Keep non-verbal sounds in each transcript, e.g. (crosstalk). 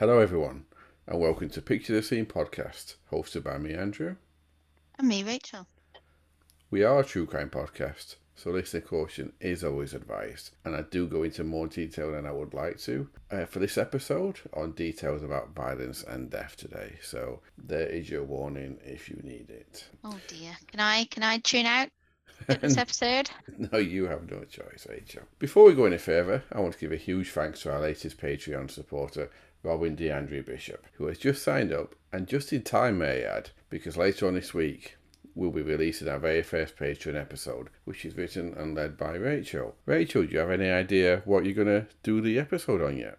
Hello, everyone, and welcome to Picture the Scene podcast, hosted by me, Andrew. And me, Rachel. We are a true crime podcast, so listener caution is always advised, and I do go into more detail than I would like to uh, for this episode on details about violence and death today. So there is your warning if you need it. Oh dear. Can I can I tune out this (laughs) episode? No, you have no choice, Rachel. Before we go any further, I want to give a huge thanks to our latest Patreon supporter, Robin DeAndre Bishop, who has just signed up, and just in time, may I add, because later on this week we'll be releasing our very first Patreon episode, which is written and led by Rachel. Rachel, do you have any idea what you're going to do the episode on yet?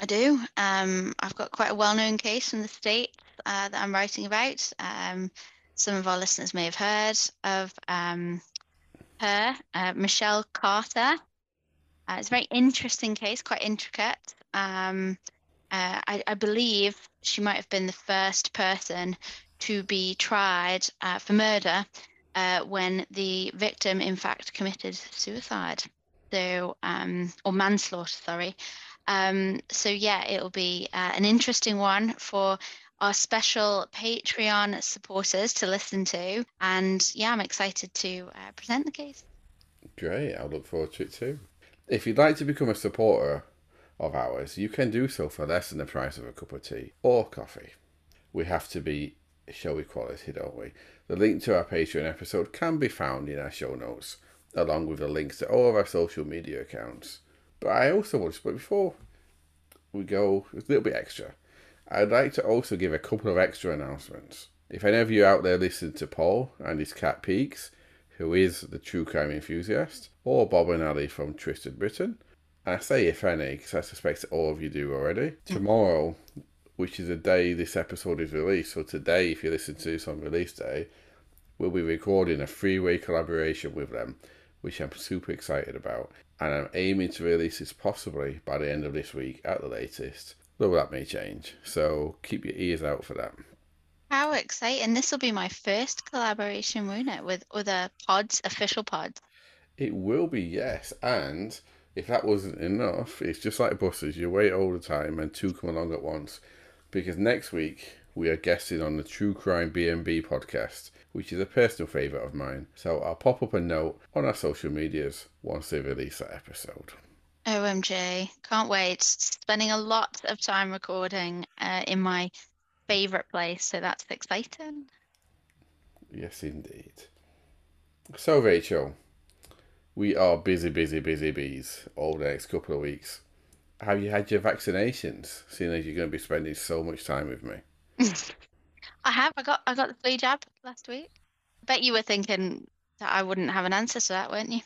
I do. Um, I've got quite a well-known case from the state uh, that I'm writing about. Um, some of our listeners may have heard of um, her, uh, Michelle Carter. Uh, it's a very interesting case, quite intricate. Um, uh, I, I, believe she might have been the first person to be tried uh, for murder uh, when the victim, in fact, committed suicide. So, um, or manslaughter, sorry. Um, so, yeah, it'll be uh, an interesting one for our special Patreon supporters to listen to. And yeah, I'm excited to uh, present the case. Great. I look forward to it too. If you'd like to become a supporter of ours, you can do so for less than the price of a cup of tea or coffee. We have to be show equality, don't we? The link to our Patreon episode can be found in our show notes, along with the links to all of our social media accounts. But I also want to, but before we go a little bit extra, I'd like to also give a couple of extra announcements. If any of you out there listen to Paul and his cat Peaks, who is the true crime enthusiast, or Bob and Ali from Twisted Britain, I say if any, because I suspect all of you do already, tomorrow which is the day this episode is released. So today, if you listen to this on release day, we'll be recording a three-way collaboration with them, which I'm super excited about. And I'm aiming to release this possibly by the end of this week at the latest. Though that may change. So keep your ears out for that. How exciting. This will be my first collaboration, won't it, with other pods, official pods? It will be, yes. And if that wasn't enough, it's just like buses. You wait all the time and two come along at once because next week we are guesting on the True Crime BNB podcast, which is a personal favourite of mine. So I'll pop up a note on our social medias once they release that episode. OMG, can't wait. Spending a lot of time recording uh, in my favourite place, so that's exciting. Yes, indeed. So, Rachel, we are busy, busy, busy bees all the next couple of weeks have you had your vaccinations, seeing as you're going to be spending so much time with me? (laughs) I have. I got I got the flu jab last week. I bet you were thinking that I wouldn't have an answer to that, weren't you?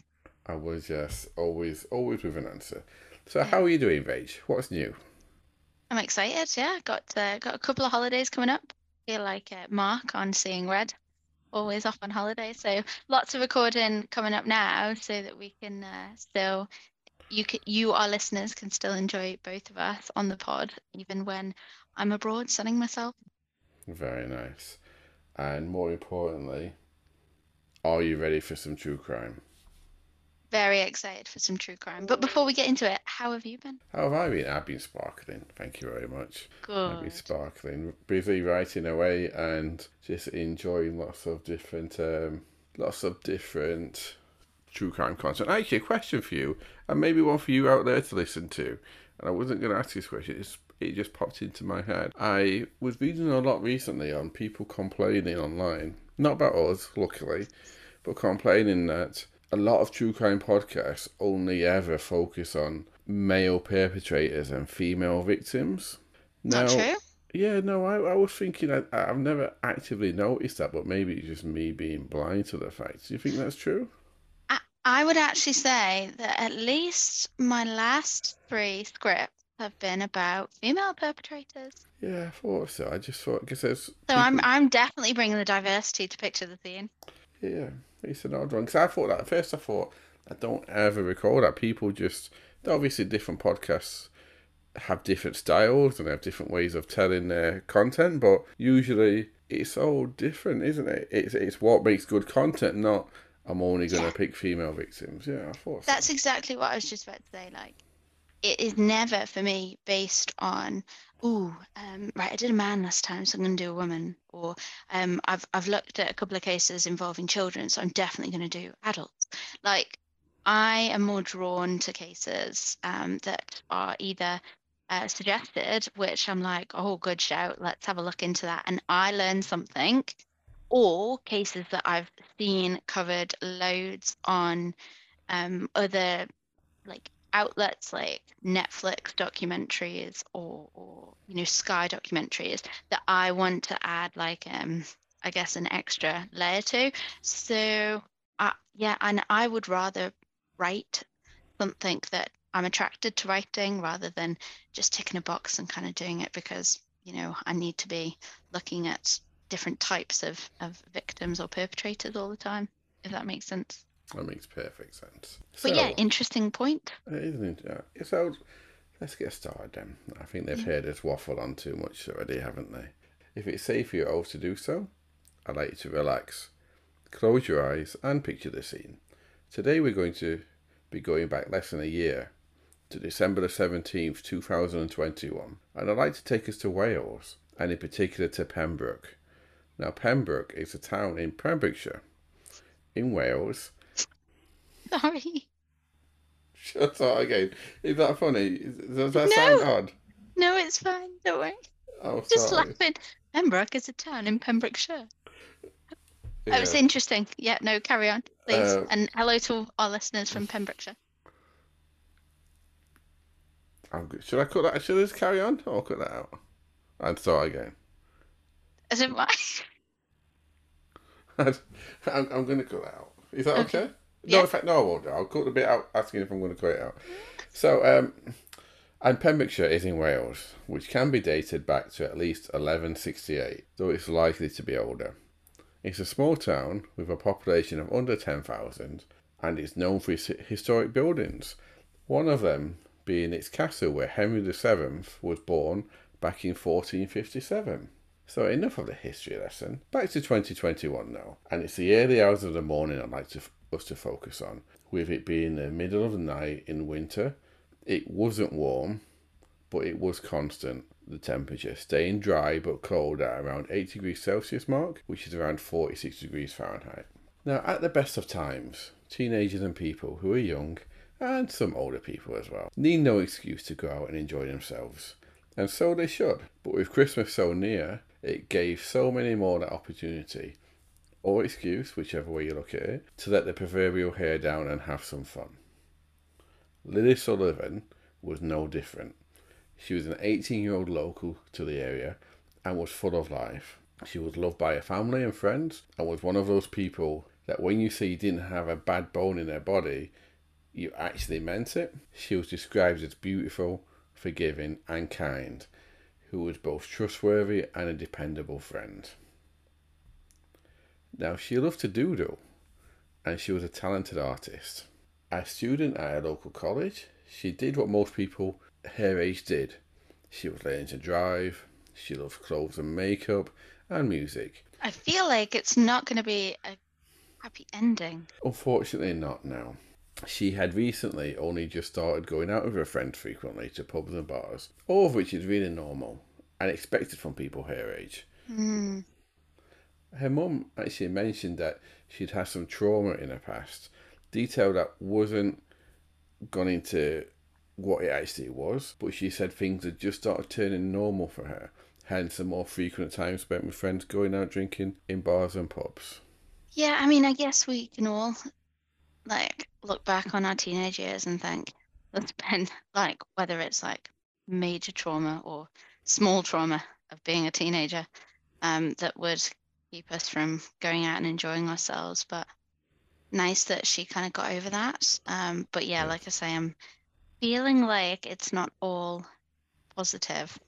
I was, yes. Always, always with an answer. So, how are you doing, Rach? What's new? I'm excited. Yeah, got uh, got a couple of holidays coming up. Feel like uh, Mark on Seeing Red. Always off on holiday, so lots of recording coming up now, so that we can uh, still you can, you our listeners can still enjoy both of us on the pod even when I'm abroad sunning myself. Very nice. And more importantly, are you ready for some true crime? Very excited for some true crime. But before we get into it, how have you been? How have I been? I've been sparkling. Thank you very much. Good. I've been sparkling, busy writing away, and just enjoying lots of different, um, lots of different true crime content. Actually, a question for you, and maybe one for you out there to listen to. And I wasn't going to ask this question, it's, it just popped into my head. I was reading a lot recently on people complaining online, not about us, luckily, but complaining that a lot of true crime podcasts only ever focus on male perpetrators and female victims. Now, not true. Yeah, no, I, I was thinking I, I've never actively noticed that, but maybe it's just me being blind to the fact. Do you think that's true? I would actually say that at least my last three scripts have been about female perpetrators. Yeah, I thought so. I just thought because there's. So people... I'm I'm definitely bringing the diversity to picture the scene. Yeah, it's an odd one because I thought that at first. I thought I don't ever recall that people just obviously different podcasts have different styles and they have different ways of telling their content, but usually it's all different, isn't it? It's it's what makes good content, not I'm only going to yeah. pick female victims. Yeah, I thought. That's so. exactly what I was just about to say. Like, it is never for me based on ooh um, right i did a man last time so i'm going to do a woman. Or um, I've, I've looked at a couple of cases involving children so i'm definitely going to do adults. Like i am more drawn to cases um, that are either uh, suggested which i'm like oh good shout let's have a look into that and i learn something or cases that i've seen covered loads on um, other like outlets like Netflix documentaries or, or you know Sky documentaries that I want to add like um I guess an extra layer to. So uh, yeah, and I would rather write something that I'm attracted to writing rather than just ticking a box and kind of doing it because you know I need to be looking at different types of, of victims or perpetrators all the time, if that makes sense. That makes perfect sense. But yeah, interesting point. It isn't it? So let's get started then. I think they've mm. heard us waffle on too much already, haven't they? If it's safe for you all to do so, I'd like you to relax, close your eyes, and picture the scene. Today we're going to be going back less than a year to December the 17th, 2021, and I'd like to take us to Wales, and in particular to Pembroke. Now, Pembroke is a town in Pembrokeshire, in Wales, Sorry. Shut up again. Is that funny? Does that No. sound odd? No, it's fine. Don't worry. Oh, Just sorry. laughing. Pembroke is a town in Pembrokeshire. That was interesting. Yeah, no, carry on, please. Uh, and hello to our listeners from Pembrokeshire. I'm good. Should I cut that? Should I just carry on or cut that out? And start again. As in why? (laughs) (laughs) I'm, I'm going to cut that out. Is that Okay. okay? Yeah. No, in fact, no, I won't. I'll cut the bit out asking if I'm going to cut it out. So, um, and Pembrokeshire is in Wales, which can be dated back to at least 1168, though it's likely to be older. It's a small town with a population of under 10,000 and it's known for its historic buildings, one of them being its castle where Henry VII was born back in 1457. So enough of the history lesson. Back to 2021 now, and it's the early hours of the morning I'd like to, us to focus on, with it being the middle of the night in winter. It wasn't warm, but it was constant. The temperature staying dry but cold at around 8 degrees Celsius mark, which is around 46 degrees Fahrenheit. Now, at the best of times, teenagers and people who are young, and some older people as well, need no excuse to go out and enjoy themselves. And so they should. But with Christmas so near, it gave so many more that opportunity, or excuse, whichever way you look at it, to let the proverbial hair down and have some fun. Lily Sullivan was no different. She was an 18 year old local to the area and was full of life. She was loved by her family and friends and was one of those people that when you say you didn't have a bad bone in her body, you actually meant it. She was described as beautiful, forgiving, and kind, who was both trustworthy and a dependable friend. Now, she loved to doodle, and she was a talented artist. As a student at a local college, she did what most people her age did. She was learning to drive, she loved clothes and makeup, and music. I feel like it's not going to be a happy ending. Unfortunately, not now. She had recently only just started going out with her friends frequently to pubs and bars, all of which is really normal and expected from people her age. Hmm. Her mum actually mentioned that she'd had some trauma in her past, detail that wasn't gone into what it actually was, but she said things had just started turning normal for her, hence a more frequent time spent with friends going out drinking in bars and pubs. Yeah, I mean, I guess we can all like look back on our teenage years and think there's been (laughs) like whether it's like major trauma or small trauma of being a teenager um, that would keep us from going out and enjoying ourselves. But nice that she kind of got over that. Um, but yeah, Yeah. like I say, I'm feeling like it's not all positive.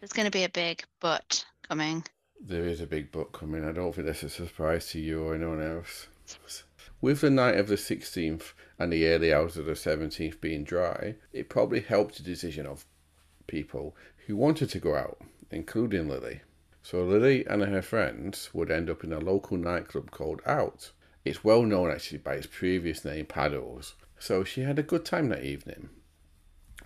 There's going to be a big but coming. There is a big but coming. I don't think that's a surprise to you or anyone else. With the night of the 16th and the early hours of the 17th being dry, it probably helped the decision of people who wanted to go out, including Lily. So Lily and her friends would end up in a local nightclub called Out. It's well known actually by its previous name, Paddles. So she had a good time that evening.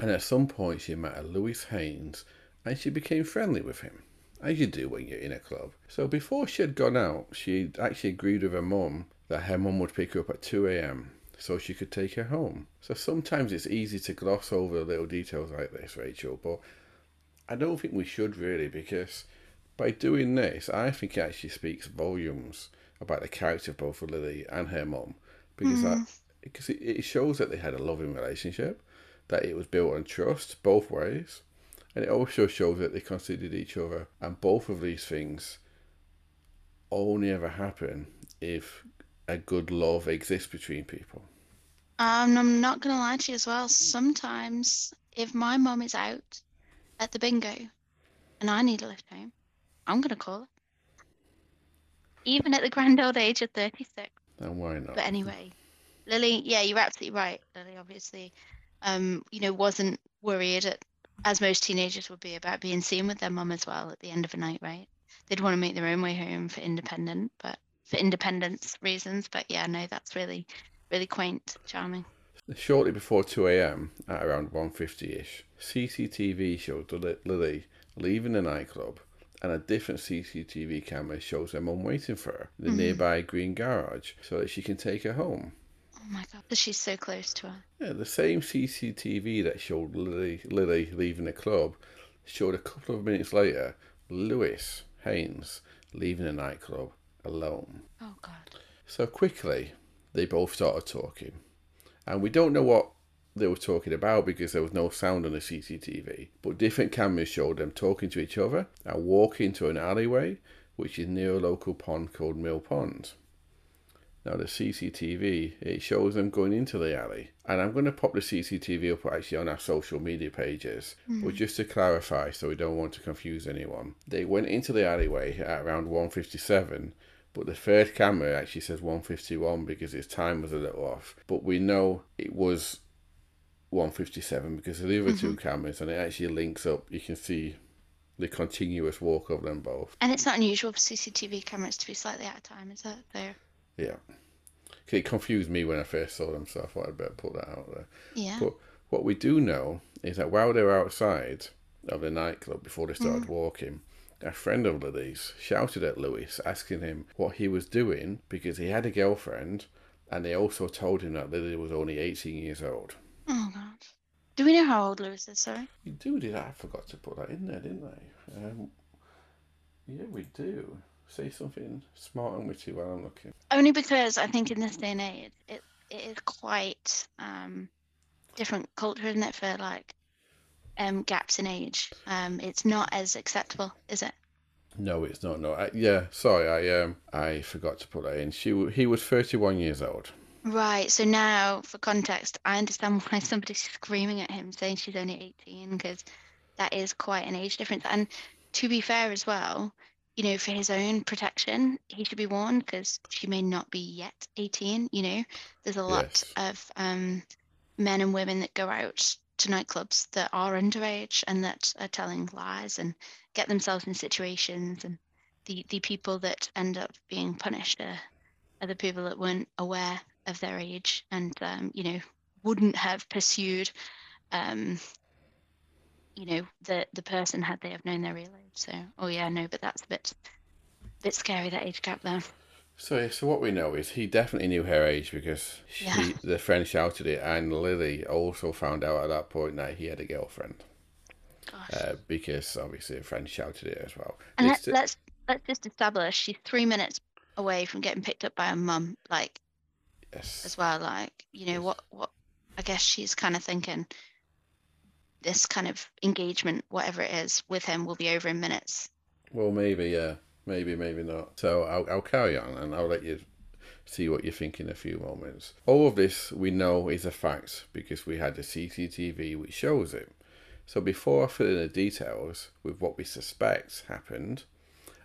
And at some point, she met a Lewis Haines and she became friendly with him, as you do when you're in a club. So before she had gone out, she actually agreed with her mum that her mum would pick her up at 2 a.m. so she could take her home. So sometimes it's easy to gloss over little details like this, Rachel, but I don't think we should really because by doing this, I think it actually speaks volumes about the character of both Lily and her mum because that because mm. it, it shows that they had a loving relationship, that it was built on trust both ways, and it also shows that they considered each other. And both of these things only ever happen if a good love exists between people. Um, I'm not gonna lie to you as well. Sometimes, if my mum is out at the bingo and I need a lift home, I'm gonna call her. Even at the grand old age of 36. And why not? But anyway, Lily, yeah, you're absolutely right. Lily obviously, um, you know, wasn't worried at, as most teenagers would be about being seen with their mum as well at the end of a night, right? They'd want to make their own way home for independent, but for independence reasons. But yeah, no, that's really, really quaint, charming. Shortly before 2 a.m., at around 1.50ish, CCTV showed Lily- leaving the nightclub and a different CCTV camera shows her mum waiting for her in the mm-hmm. nearby green garage so that she can take her home. Oh my god, she's so close to her. Yeah, the same CCTV that showed Lily, Lily leaving the club showed a couple of minutes later Lewis Haines leaving the nightclub alone. Oh god. So quickly, they both started talking. And we don't know what they were talking about because there was no sound on the CCTV. But different cameras showed them talking to each other and walking to an alleyway, which is near a local pond called Mill Pond. Now the CCTV, it shows them going into the alley. And I'm going to pop the CCTV up actually on our social media pages. But hmm. just to clarify, so we don't want to confuse anyone. They went into the alleyway at around 157 but the third camera actually says 151 because its time was a little off. But we know it was 157 because of the other two mm-hmm. cameras and it actually links up. You can see the continuous walk of them both. And it's not unusual for CCTV cameras to be slightly out of time, is it? There. Yeah. It confused me when I first saw them, so I thought I'd better put that out there. yeah. But what we do know is that while they were outside of the nightclub before they started mm. walking, a friend of Lily's shouted at Lewis, asking him what he was doing because he had a girlfriend, and they also told him that Lily was only 18 years old. Oh god. Do we know how old Lewis is? Sorry. We do, did I? I forgot to put that in there, didn't I? Um, yeah, we do. Say something smart and witty while I'm looking. Only because I think in this day and age, it it is quite um different culture, isn't it, for like um gaps in age. Um, it's not as acceptable, is it? No, it's not. No, I, yeah, sorry, I um, I forgot to put that in. She, he was 31 years old. Right. So now, for context, I understand why (laughs) somebody's screaming at him saying she's only 18 because that is quite an age difference. And to be fair as well, you know, for his own protection, he should be warned because she may not be yet 18. You know, there's a lot Yes. of um, men and women that go out to nightclubs that are underage and that are telling lies and get themselves in situations. And the, the people that end up being punished are, are the people that weren't aware of their age and, um, you know, wouldn't have pursued, um, you know, the, the person had they have known their real age. So, oh yeah, no, but that's a bit, bit scary, that age gap there. So, so what we know is he definitely knew her age because she, Yeah. the friend shouted it, and Lily also found out at that point that he had a girlfriend Gosh. uh, because obviously a friend shouted it as well. And let, let's let's just establish she's three minutes away from getting picked up by her mum, like yes. as well. Like you know what what I guess she's kind of thinking this kind of engagement, whatever it is, with him will be over in minutes. Well, maybe, yeah. Maybe, maybe not. So I'll, I'll carry on and I'll let you see what you think in a few moments. All of this we know is a fact because we had the CCTV which shows it. So before I fill in the details with what we suspect happened,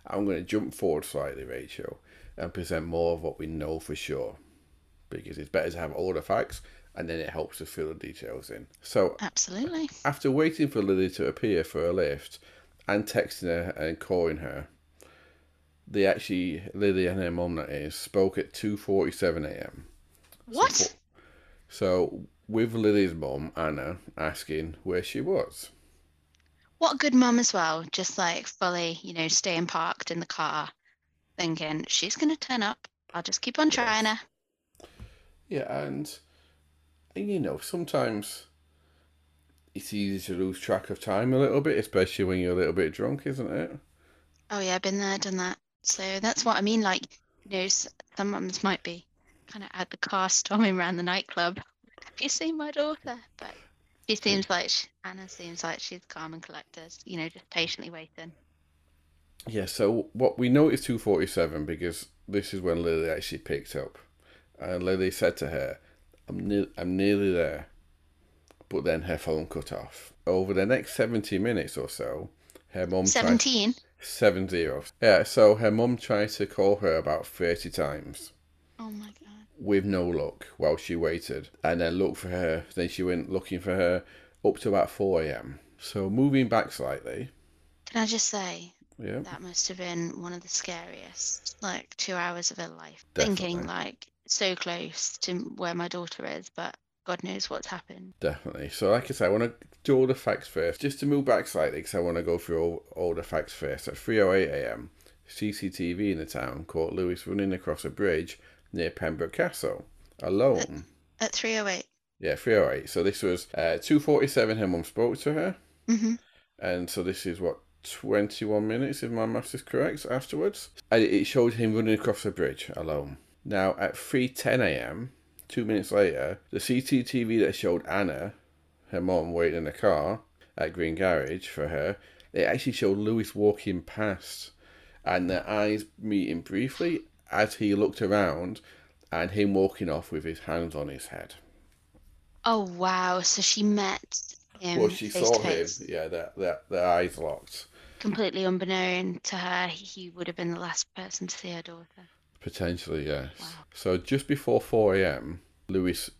I'm going to jump forward slightly, Rachel, and present more of what we know for sure. Because it's better to have all the facts and then it helps to fill the details in. So Absolutely. after waiting for Lily to appear for a lift and texting her and calling her, they actually Lily and her mum that is spoke at two forty seven a.m. What? So with Lily's mum, Anna, asking where she was. What a good mum as well, just like fully, you know, staying parked in the car, thinking she's going to turn up. I'll just keep on trying her. Yeah, and, and you know, sometimes it's easy to lose track of time a little bit, especially when you're a little bit drunk, isn't it? Oh yeah, been there, done that. So that's what I mean. Like, you know, some mums might be kind of at the car storming around the nightclub. Have you seen my daughter? But she seems like sh Anna seems like she's calm and collected. You know, just patiently waiting. Yeah, so what we know is 247 because this is when Lily actually picked up. And Lily said to her, I'm, ne- I'm nearly there. But then her phone cut off. Over the next 70 minutes or so, her mum tried... Seven zero. Yeah, so her mum tried to call her about 30 times Oh my god. with no luck while she waited. And then looked for her. Then she went looking for her up to about 4 a.m. So moving back slightly. Can I just say Yeah. that must have been one of the scariest, like two hours of her life. Definitely. Thinking like so close to where my daughter is, but God knows what's happened. Definitely. So, like I said, I want to do all the facts first. Just to move back slightly, because I want to go through all, all the facts first. At 3:08 a.m., CCTV in the town caught Lewis running across a bridge near Pembroke Castle alone. At three oh eight. Yeah, 3:08. So this was uh, 2:47. Her mum spoke to her, Mm-hmm. and so this is what 21 minutes, if my maths is correct. Afterwards, and it showed him running across the bridge alone. Now at 3:10 a.m., two minutes later, the CCTV that showed Anna, her mum, waiting in the car at Green Garage for her, it actually showed Lewis walking past, and their eyes meeting briefly as he looked around, and him walking off with his hands on his head. Oh wow! So she met him Well, she saw him. Yeah, their, their, their eyes locked. Completely unbeknown to her, he would have been the last person to see her daughter. Potentially, yes. Wow. So just before 4 a.m., Lewis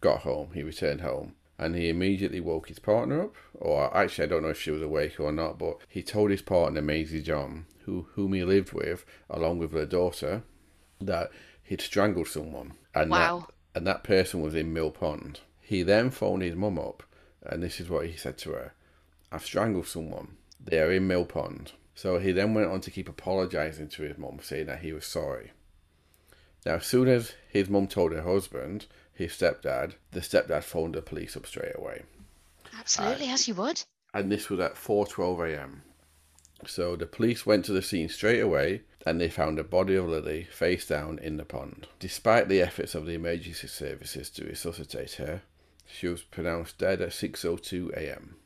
got home. He returned home. And he immediately woke his partner up. Or actually, I don't know if she was awake or not, but he told his partner, Maisie John, who whom he lived with, along with their daughter, that he'd strangled someone. And Wow. That, and that person was in Mill Pond. He then phoned his mum up, and this is what he said to her I've strangled someone. They are in Mill Pond. So he then went on to keep apologising to his mum, saying that he was sorry. Now, as soon as his mum told her husband, his stepdad, the stepdad phoned the police up straight away. Absolutely, uh, as you would. And this was at 4:12 a.m. So the police went to the scene straight away and they found the body of Lily face down in the pond. Despite the efforts of the emergency services to resuscitate her, she was pronounced dead at 6:02 a.m.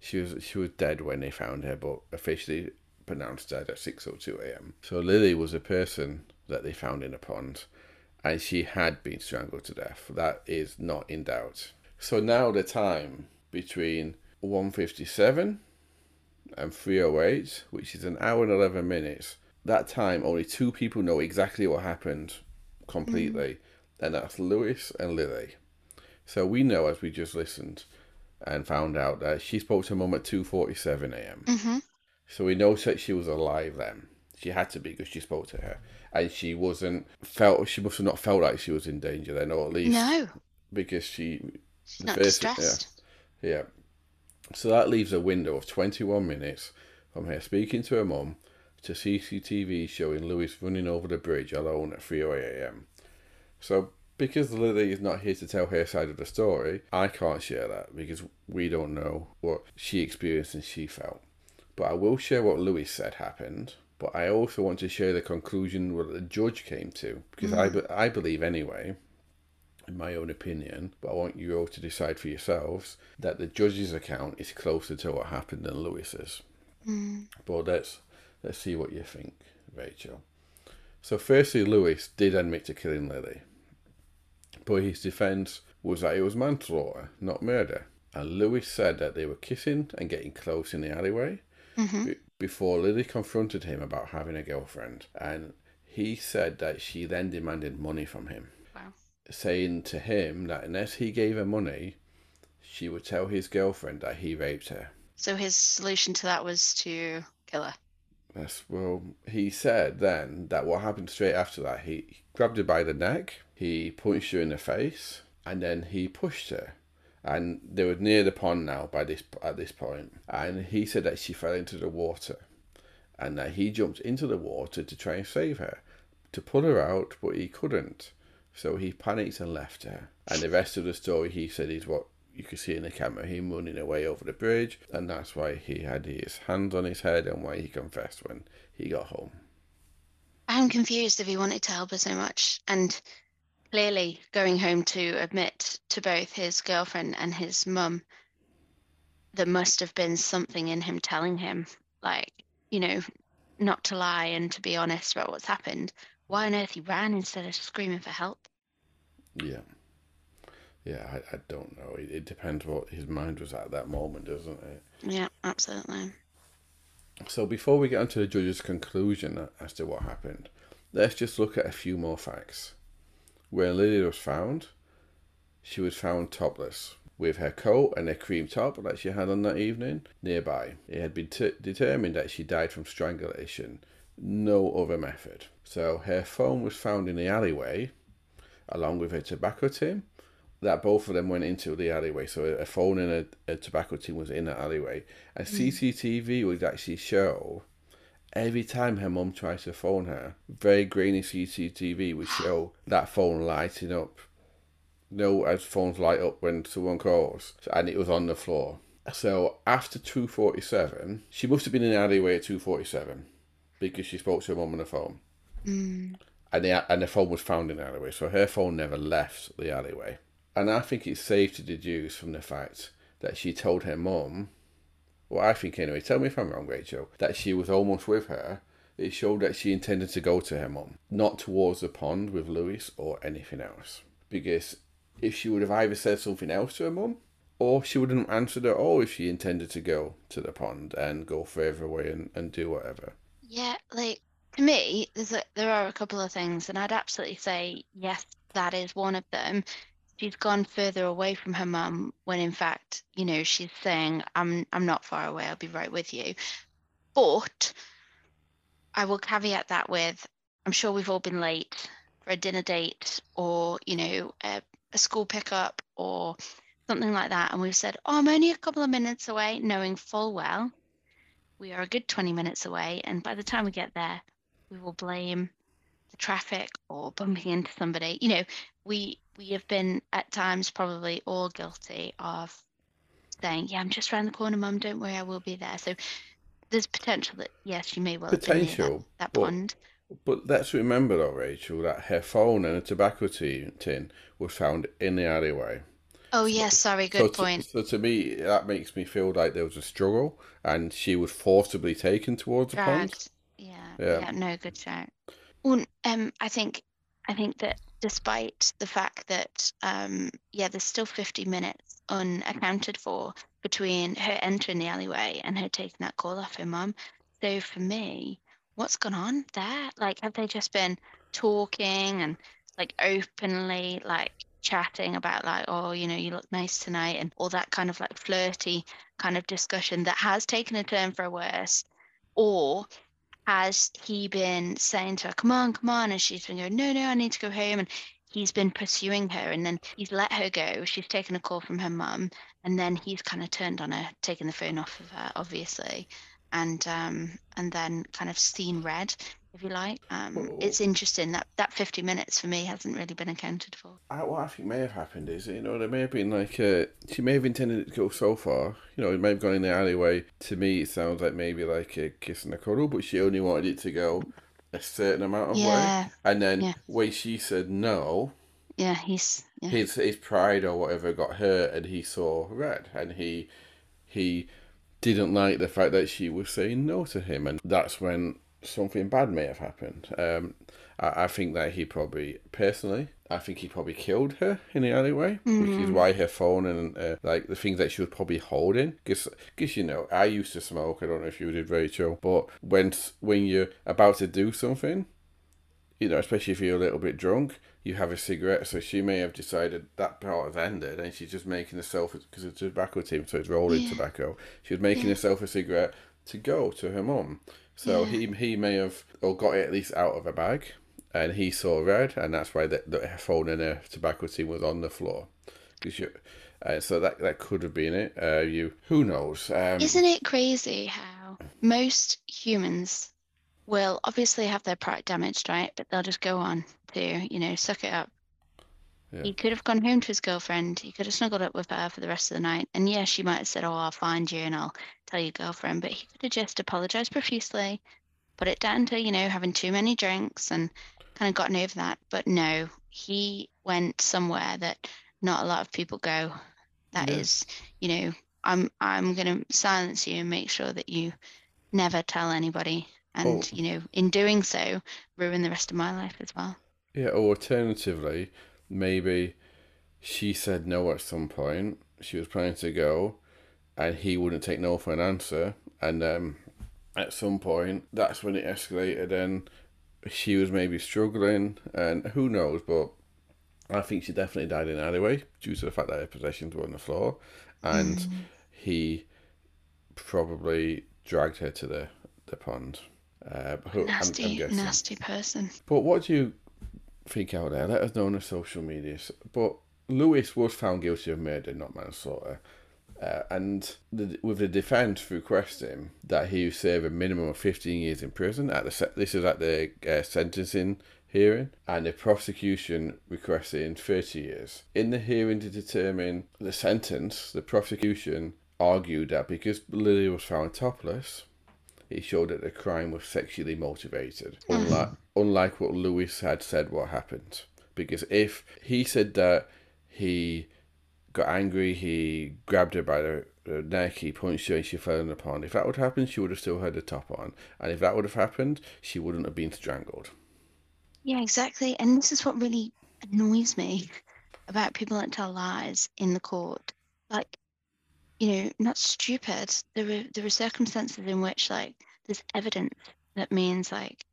She was she was dead when they found her, but officially pronounced dead at 6:02 a.m. So Lily was a person that they found in a pond, and she had been strangled to death. That is not in doubt. So now the time between 1:57 and 308, which is an hour and 11 minutes. That time, only two people know exactly what happened completely, and that's Lewis and Lily. So we know, as we just listened and found out, that she spoke to mum at 2:47 a.m. hmm So we know that she was alive then. She had to be because she spoke to her, and she wasn't felt. She must have not felt like she was in danger then, or at least No, because she she's not first- yeah. distressed. yeah. So that leaves a window of 21 minutes from her speaking to her mum to CCTV showing Lewis running over the bridge alone at 3.08 am. So because Lily is not here to tell her side of the story, I can't share that because we don't know what she experienced and she felt. But I will share what Lewis said happened. But I also want to share the conclusion what the judge came to because I, be- I believe anyway in my own opinion, but I want you all to decide for yourselves that the judge's account is closer to what happened than Lewis's. Mm. But let's let's see what you think, Rachel. So firstly, Lewis did admit to killing Lily, but his defence was that it was manslaughter, not murder. And Lewis said that they were kissing and getting close in the alleyway hmm be- before Lily confronted him about having a girlfriend, and he said that she then demanded money from him Wow. saying to him that unless he gave her money, she would tell his girlfriend that he raped her. So his solution to that was to kill her. That's well, he said then that what happened straight after that, he grabbed her by the neck, he punched her in the face, and then he pushed her. And they were near the pond now by this at this point, and he said that she fell into the water, and that he jumped into the water to try and save her, to pull her out, but he couldn't. So he panicked and left her. And the rest of the story, he said, is what you can see in the camera him running away over the bridge, and that's why he had his hands on his head and why he confessed when he got home. I'm confused if he wanted to help her so much. And clearly going home to admit to both his girlfriend and his mum there must have been something in him telling him, like, you know, not to lie and to be honest about what's happened. Why on earth he ran instead of screaming for help? Yeah. Yeah, I, I don't know. It, it depends what his mind was at that moment, doesn't it? Yeah, absolutely. So before we get onto the judge's conclusion as to what happened, let's just look at a few more facts. Where Lily was found, she was found topless, with her coat and a cream top that she had on that evening nearby. It had been t- determined that she died from strangulation, no other method. So her phone was found in the alleyway, along with her tobacco tin, that both of them went into the alleyway. So a phone and a, a tobacco tin was in the alleyway. And mm. CCTV would actually show every time her mum tries to phone her, very grainy CCTV would show that phone lighting up. You know, as phones light up when someone calls, and it was on the floor. So after 2.47, she must have been in the alleyway at 2.47 because she spoke to her mum on the phone. Mm. And, the, and the phone was found in the alleyway, so her phone never left the alleyway. And I think it's safe to deduce from the fact that she told her mum, well, I think anyway, tell me if I'm wrong, Rachel, that she was almost with her. It showed that she intended to go to her mum, not towards the pond with Lewis or anything else. Because if she would have either said something else to her mum, or she wouldn't have answered at all if she intended to go to the pond and go further away and, and do whatever. Yeah, like to me, there's a, there are a couple of things, and I'd absolutely say yes, that is one of them she's gone further away from her mum when in fact you know she's saying i'm i'm not far away i'll be right with you. But i will caveat that with i'm sure we've all been late for a dinner date or you know a, a school pickup or something like that and we've said oh i'm only a couple of minutes away knowing full well we are a good 20 minutes away and by the time we get there we will blame traffic or bumping into somebody you know we we have been at times probably all guilty of saying, "Yeah, I'm just around the corner, Mum. Don't worry, I will be there." So there's potential that yes, you may well potential that, that but, pond. But let's remember though, Rachel, that her phone and a tobacco tin were found in the alleyway. Oh yes, sorry, good so point. To, so to me, that makes me feel like there was a struggle, and she was forcibly taken towards Dragged. the pond. Yeah, yeah, yeah, no, good shout. Well, um, I think, I think that despite the fact that um, yeah, there's still 50 minutes unaccounted for between her entering the alleyway and her taking that call off her mum. So for me, what's gone on there? Like, have they just been talking and like openly like chatting about like, oh, you know, you look nice tonight and all that kind of like flirty kind of discussion that has taken a turn for a worse? Or has he been saying to her, come on, come on? And she's been going, no, no, I need to go home. And he's been pursuing her and then he's let her go. She's taken a call from her mum and then he's kind of turned on her, taken the phone off of her, obviously. And um, and then kind of seen red if you like. Um, it's interesting that that 50 minutes for me hasn't really been accounted for. I, what I think may have happened is, you know, there may have been like, uh, she may have intended it to go so far, you know, it may have gone in the alleyway. To me, it sounds like maybe like a kiss and a cuddle, but she only wanted it to go a certain amount of yeah. way. And then yeah. when she said no, yeah, he's yeah. his his pride or whatever got hurt, and he saw red, and he he didn't like the fact that she was saying no to him, and that's when something bad may have happened. Um, I, I, think that he probably, personally, I think he probably killed her in the alleyway, mm. which is mm. why her phone and uh, like the things that she was probably holding. Because, you know, I used to smoke. I don't know if you did, Rachel, but when when you're about to do something, you know, especially if you're a little bit drunk, you have a cigarette. So she may have decided that part has ended, and she's just making herself because it's a tobacco team, so it's rolling yeah. tobacco. She was making yeah. herself a cigarette to go to her mum. So yeah. he he may have or got it at least out of a bag, and he saw red, and that's why the, the phone and a tobacco tin was on the floor. because you. Uh, so that that could have been it. Uh, you who knows? Um, Isn't it crazy how most humans will obviously have their pride damaged, right? But they'll just go on to, you know, suck it up. Yeah. He could have gone home to his girlfriend. He could have snuggled up with her for the rest of the night. And yeah, she might have said, Oh, I'll find you and I'll tell your girlfriend. But he could have just apologized profusely, put it down to, you know, having too many drinks and kind of gotten over that. But no, he went somewhere that not a lot of people go. That is, Yeah. you know, I'm I'm gonna silence you and make sure that you never tell anybody. And, Oh. you know, in doing so, ruin the rest of my life as well. Yeah, or alternatively, maybe she said no at some point. She was planning to go, and he wouldn't take no for an answer. And um, at some point, that's when it escalated, and she was maybe struggling, and who knows, but I think she definitely died in an alleyway due to the fact that her possessions were on the floor, and he probably dragged her to the, the pond. Uh, who, I'm, I'm Nasty, nasty person. But what do you think out there? Let us know on the social medias. But Lewis was found guilty of murder, not manslaughter. Uh, and the, with the defence requesting that he serve a minimum of 15 years in prison at the this is at the uh, sentencing hearing and the prosecution requesting 30 years in the hearing to determine the sentence the prosecution argued that because Lily was found topless it showed that the crime was sexually motivated, mm. unlike unlike what Lewis had said what happened. Because if he said that he got angry, he grabbed her by the, the neck, he punched her, and she fell in the pond. If that would happen, she would have still had the top on, and if that would have happened, she wouldn't have been strangled. Yeah, exactly. And this is what really annoys me about people that tell lies in the court. Like, you know, not stupid. There were there are circumstances in which like there's evidence that means like,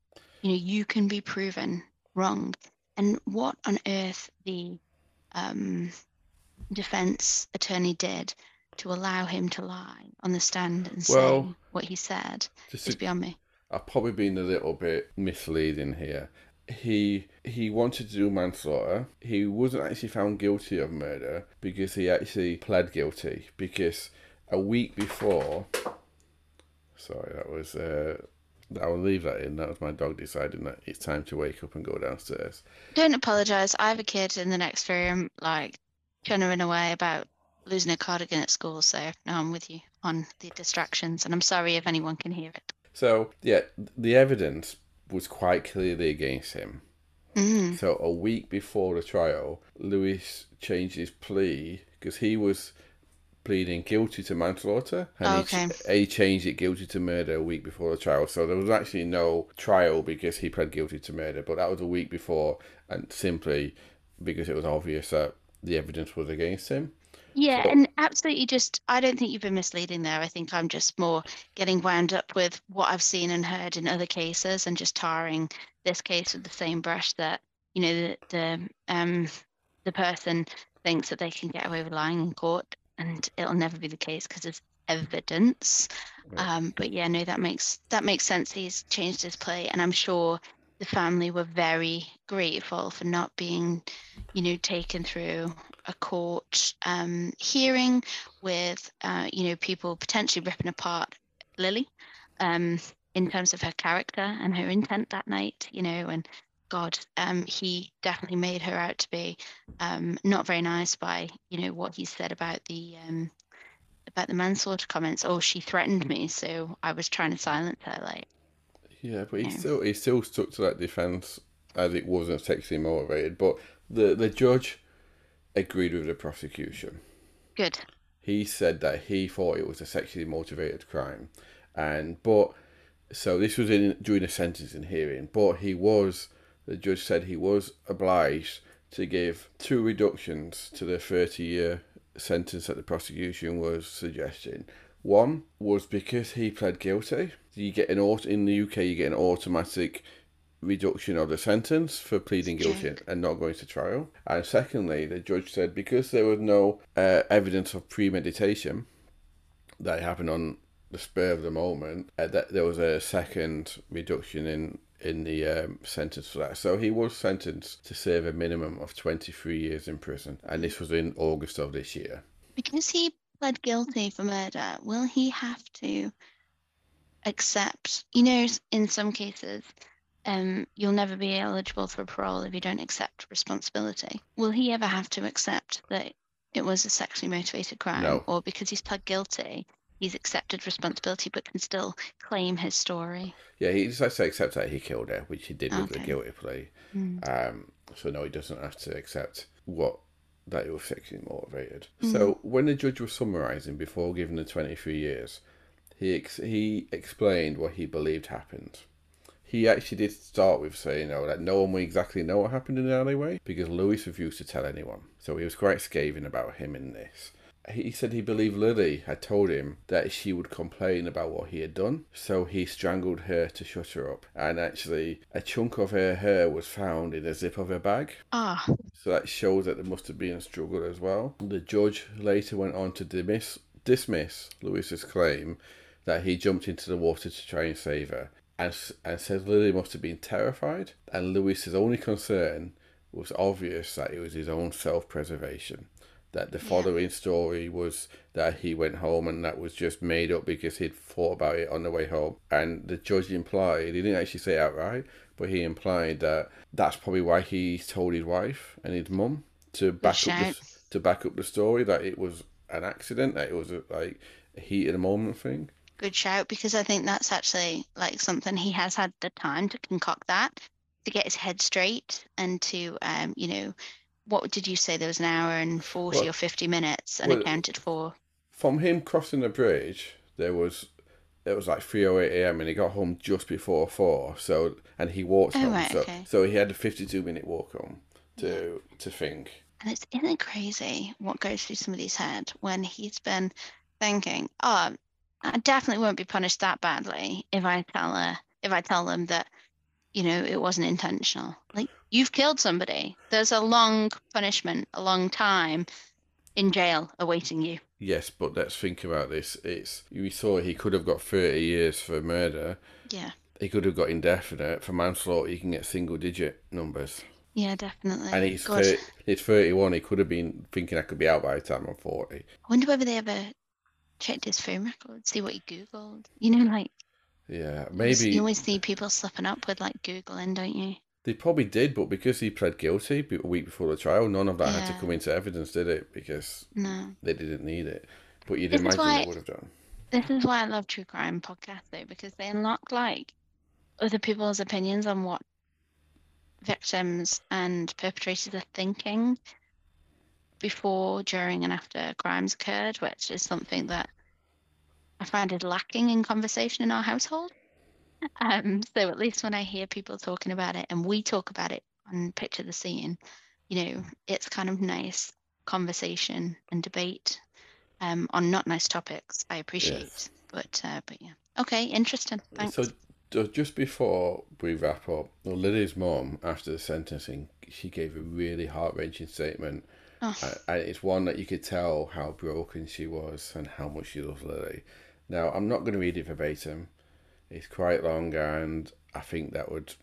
you know, you can be proven wrong. And what on earth the um, defense attorney did to allow him to lie on the stand and say Well, what he said is beyond me. I've probably been a little bit misleading here. He he wanted to do manslaughter. He wasn't actually found guilty of murder because he actually pled guilty because a week before. Sorry, that was. Uh, I'll leave that in. That was my dog deciding that it's time to wake up and go downstairs. Don't apologize. I have a kid in the next room, like chunnering away about losing a cardigan at school. So no, I'm with you on the distractions, and I'm sorry if anyone can hear it. So yeah, the evidence was quite clearly against him. Mm. So a week before the trial, Lewis changed his plea because he was pleading guilty to manslaughter, and Oh, he, okay. ch- he changed it guilty to murder a week before the trial. So there was actually no trial because he pled guilty to murder, but that was a week before, and simply because it was obvious that the evidence was against him. Yeah, So- and absolutely just I don't think you've been misleading there. I think I'm just more getting wound up with what I've seen and heard in other cases and just tarring this case with the same brush that, you know, the the um the person thinks that they can get away with lying in court and it'll never be the case because there's evidence. Right. Um but yeah, no, that makes that makes sense. He's changed his play and I'm sure the family were very grateful for not being, you know, taken through a court um, hearing with, uh, you know, people potentially ripping apart Lily um, in terms of her character and her intent that night, you know, and God, um, he definitely made her out to be um, not very nice by, you know, what he said about the um, about the manslaughter comments. Oh, she threatened me, so I was trying to silence her. Like, Yeah, but he Yeah. still he still stuck to that defense as it wasn't sexually motivated. But the the judge agreed with the prosecution. good. he said that he thought it was a sexually motivated crime, and but so this was in during a sentencing hearing. But he was the judge said he was obliged to give two reductions to the thirty year sentence that the prosecution was suggesting. One was because he pled guilty. You get an auto in the UK. You get an automatic reduction of the sentence for pleading guilty and not going to trial. And secondly, the judge said because there was no uh, evidence of premeditation that happened on the spur of the moment, uh, that there was a second reduction in in the um, sentence for that. So he was sentenced to serve a minimum of 23 years in prison, and this was in August of this year. Because he pled guilty for murder, will he have to accept? You know, in some cases, um, you'll never be eligible for parole if you don't accept responsibility. Will he ever have to accept that it was a sexually motivated crime, No. or because he's pled guilty, he's accepted responsibility but can still claim his story? Yeah, he decides to accept that he killed her, which he did with the guilty plea. Mm. Um, so no, he doesn't have to accept what that it was sexually motivated. Mm. So when the judge was summarising before giving the twenty three years, he ex- he explained what he believed happened. He actually did start with saying, "Oh, that no one will exactly know what happened in the alleyway because Lewis refused to tell anyone." So he was quite scathing about him in this. He said he believed Lily had told him that she would complain about what he had done, so he strangled her to shut her up. And actually, a chunk of her hair was found in a zip of her bag. Ah, So that shows that there must have been a struggle as well. The judge later went on to dismiss, dismiss Lewis's claim that he jumped into the water to try and save her, and, and said Lily must have been terrified, and Lewis's only concern was obvious that it was his own self-preservation. That the Yeah. following story was that he went home and that was just made up because he'd thought about it on the way home. And the judge implied, he didn't actually say it outright, but he implied that that's probably why he told his wife and his mum to back up the, to back up the story that it was an accident, that it was a, like a heat of the moment thing. Good shout because I think that's actually like something he has had the time to concoct that to get his head straight and to um you know what did you say there was an hour and 40 Well- or 50 minutes and well, accounted for From him crossing the bridge, there was it was like three oh eight a.m. and he got home just before four. So and he walked Oh, home. right, so okay. so he had a fifty-two minute walk home to to think. and it's isn't it crazy what goes through somebody's head when he's been thinking oh I definitely won't be punished that badly if I tell her if I tell them that you know it wasn't intentional like you've killed somebody there's a long punishment a long time in jail awaiting you Yes, but let's think about this. It's we saw he could have got thirty years for murder. yeah He could have got indefinite for manslaughter. You can get single digit numbers. Yeah, definitely. And he's 30, he's thirty one. He could have been thinking I could be out by the time I'm forty. I wonder whether they ever checked his phone records, see what he googled. You know, like Yeah, maybe you always see people slipping up with like googling, don't you? they probably did, but because he pled guilty a week before the trial, none of that had to come into evidence, did it? Because No. they didn't need it. But you'd This is imagine why- they would have done. This is why I love true crime podcasts though, because they unlock like other people's opinions on what victims and perpetrators are thinking before, during, and after crimes occurred, which is something that I find is lacking in conversation in our household. Um, so at least when I hear people talking about it and we talk about it on Picture the Scene, you know, it's kind of nice conversation and debate um, on not nice topics. I appreciate, but uh, but yeah, okay, interesting. Thanks. So just before we wrap up, Lily's mom, after the sentencing, she gave a really heart wrenching statement. Oh. It's one that you could tell how broken she was and how much she loves Lily. Now, I'm not going to read it verbatim. It's quite long, and I think that would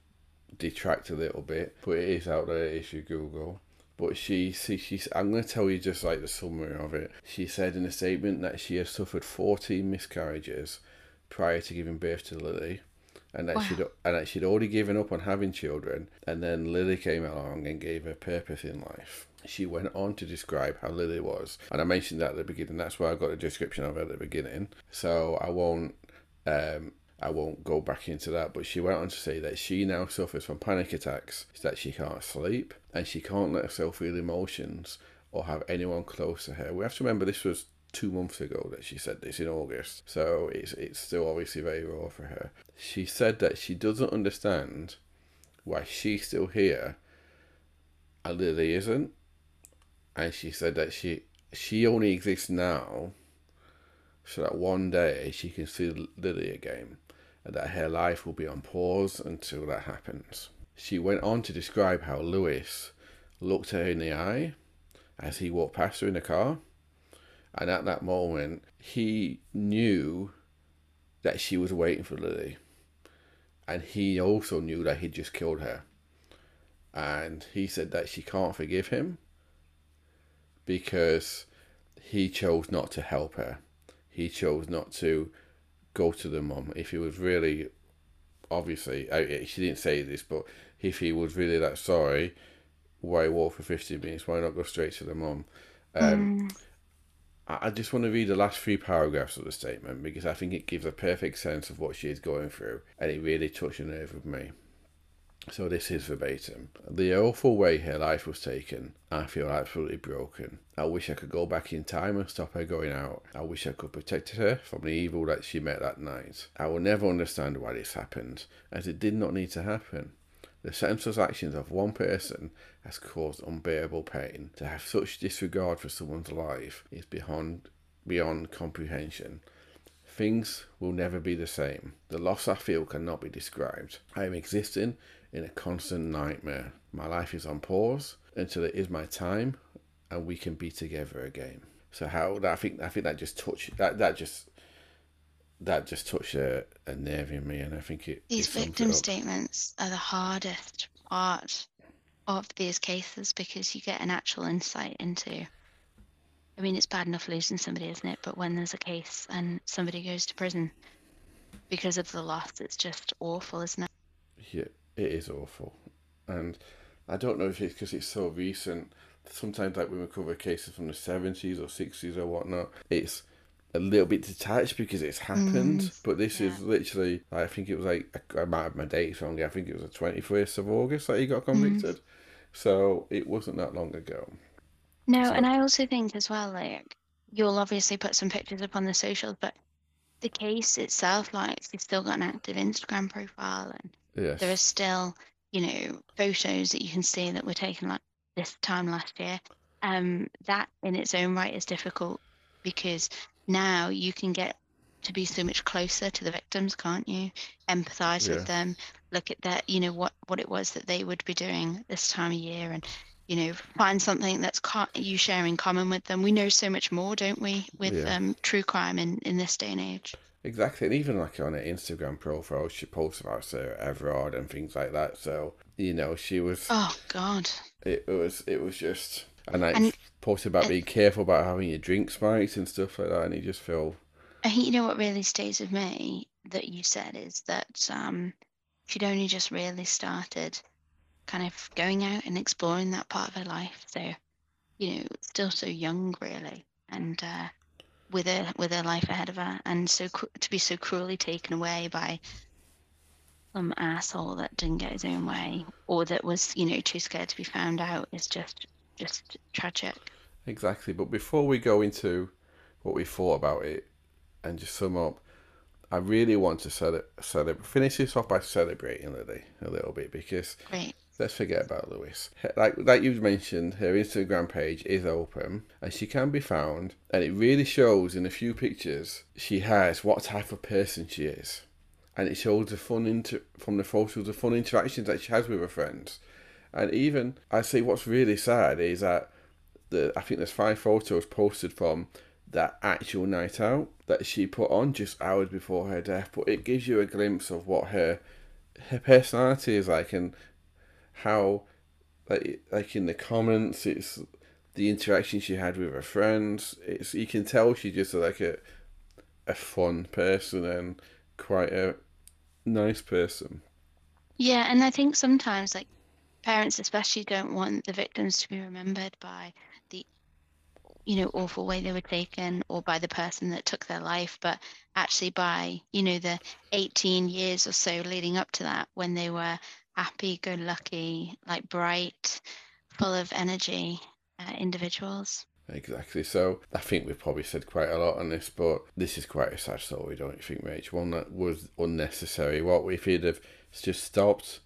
detract a little bit, but it is out there if you Google. But she, see, she's. I'm going to tell you just like the summary of it. She said in a statement that she has suffered 14 miscarriages prior to giving birth to Lily, and that Wow. she'd and that she'd already given up on having children, and then Lily came along and gave her purpose in life. She went on to describe how Lily was, and I mentioned that at the beginning. That's why I got the description of her at the beginning. So I won't. Um, I won't go back into that, but she went on to say that she now suffers from panic attacks, that she can't sleep, and she can't let herself feel emotions or have anyone close to her. We have to remember this was two months ago that she said this in August, so it's it's still obviously very raw for her. She said that she doesn't understand why she's still here and Lily isn't, and she said that she she only exists now so that one day she can see Lily again and that her life will be on pause until that happens. She went on to describe how Lewis looked her in the eye as he walked past her in the car, and at that moment he knew that she was waiting for Lily. and he also knew that he'd just killed her. And he said that she can't forgive him because he chose not to help her. He chose not to go to the mum. If he was really, obviously, I, she didn't say this, but if he was really that sorry, why walk for 15 minutes? Why not go straight to the mum? Um, mm. I just want to read the last three paragraphs of the statement because I think it gives a perfect sense of what she is going through and it really touched a nerve with me. So this is verbatim. The awful way her life was taken, I feel absolutely broken. I wish I could go back in time and stop her going out. I wish I could protect her from the evil that she met that night. I will never understand why this happened, as it did not need to happen. The senseless actions of one person has caused unbearable pain. To have such disregard for someone's life is beyond beyond comprehension. Things will never be the same. The loss I feel cannot be described. I am existing in a constant nightmare. My life is on pause until it is my time and we can be together again. So how I think I think that just touched that that just that just touched a, a nerve in me, and I think it. These victim statements are the hardest part of these cases because you get an actual insight into. I mean, it's bad enough losing somebody, isn't it? But when there's a case and somebody goes to prison because of the loss, it's just awful, isn't it? Yeah, it is awful, and I don't know if it's because it's so recent. Sometimes, like when we cover cases from the seventies or sixties or whatnot, it's a little bit detached because it's happened. Mm, but this yeah. is literally, I think it was like, I might have my dates wrong. I think it was the 21st of August that he got convicted. Mm. So it wasn't that long ago. No, so. and I also think as well, like, you'll obviously put some pictures up on the socials, but the case itself, like, she's still got an active Instagram profile, and yes. there are still, you know, photos that you can see that were taken like this time last year. Um, that in its own right is difficult because now you can get to be so much closer to the victims, can't you? Empathize yeah. with them, look at that, you know, what, what it was that they would be doing this time of year and, you know, find something that's co- you share in common with them. We know so much more, don't we, with yeah. um, true crime in, in this day and age. Exactly, and even like on her Instagram profile, she posts about Sarah Everard and things like that. So you know, she was. Oh God. It, it was. It was just and I and, posted about being careful about having your drink spiked and stuff like that, and you just feel. I think you know what really stays with me that you said is that um, she'd only just really started kind of going out and exploring that part of her life. So, you know, still so young, really, and uh, with her with her life ahead of her, and so to be so cruelly taken away by some asshole that didn't get his own way, or that was, you know, too scared to be found out is just just tragic. Exactly. But before we go into what we thought about it and just sum up, I really want to cele- celebrate, finish this off by celebrating Lily a little bit because Great. Let's forget about Lewis. Like like you've mentioned, her Instagram page is open and she can be found, and it really shows in a few pictures she has what type of person she is, and it shows the fun inter- from the photos, the fun interactions that she has with her friends. And even I see what's really sad is that the I think there's five photos posted from that actual night out that she put on just hours before her death, but it gives you a glimpse of what her her personality is like and how like like in the comments it's the interaction she had with her friends. It's you can tell she's just like a a fun person and quite a nice person. Yeah, and I think sometimes like parents especially don't want the victims to be remembered by the you know awful way they were taken or by the person that took their life but actually by you know the 18 years or so leading up to that when they were happy good lucky like bright full of energy uh, individuals Exactly. So I think we've probably said quite a lot on this, but this is quite a sad story, don't you think, Rach? One that was unnecessary. What if he'd have just stopped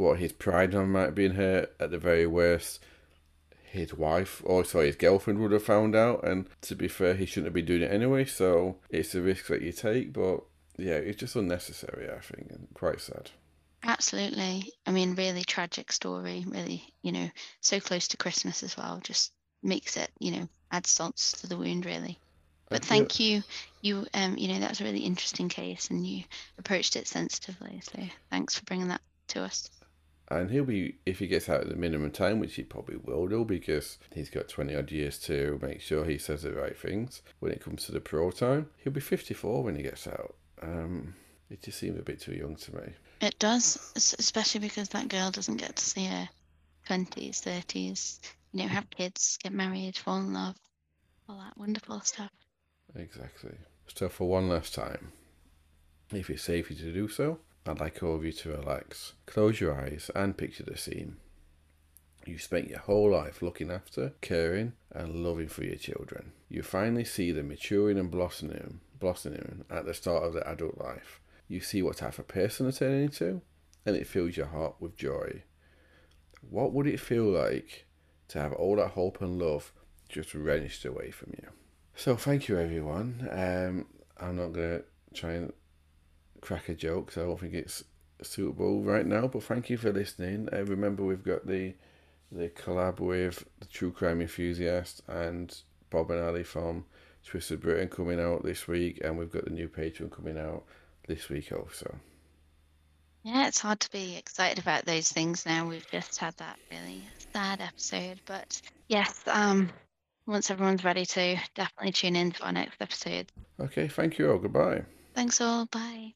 what his pride on might have been hurt at the very worst his wife or sorry his girlfriend would have found out and to be fair he shouldn't have been doing it anyway so it's a risk that you take but yeah it's just unnecessary i think and quite sad absolutely i mean really tragic story really you know so close to christmas as well just makes it you know add salts to the wound really But Thank you. you. You, um, you know, that's a really interesting case, and you approached it sensitively. So thanks for bringing that to us. And he'll be, if he gets out at the minimum time, which he probably will do because he's got 20 odd years to make sure he says the right things when it comes to the pro time, he'll be 54 when he gets out. Um, it just seems a bit too young to me. It does, especially because that girl doesn't get to see her twenties, thirties. You know, have kids, get married, fall in love, all that wonderful stuff. Exactly. So, for one last time, if it's safe for you to do so, I'd like all of you to relax. Close your eyes and picture the scene. You spent your whole life looking after, caring, and loving for your children. You finally see them maturing and blossoming, blossoming at the start of their adult life. You see what type of person they're turning into, and it fills your heart with joy. What would it feel like to have all that hope and love just wrenched away from you? So, thank you, everyone. Um, I'm not going to try and crack a joke, because I don't think it's suitable right now. But thank you for listening. Uh, remember, we've got the the collab with the True Crime Enthusiast and Bob and Ali from Twisted Britain coming out this week, and we've got the new Patreon coming out this week also. Yeah, it's hard to be excited about those things now. We've just had that really sad episode, but yes, um, once everyone's ready to, definitely tune in to our next episode. Okay, thank you all. Goodbye. Thanks all. Bye.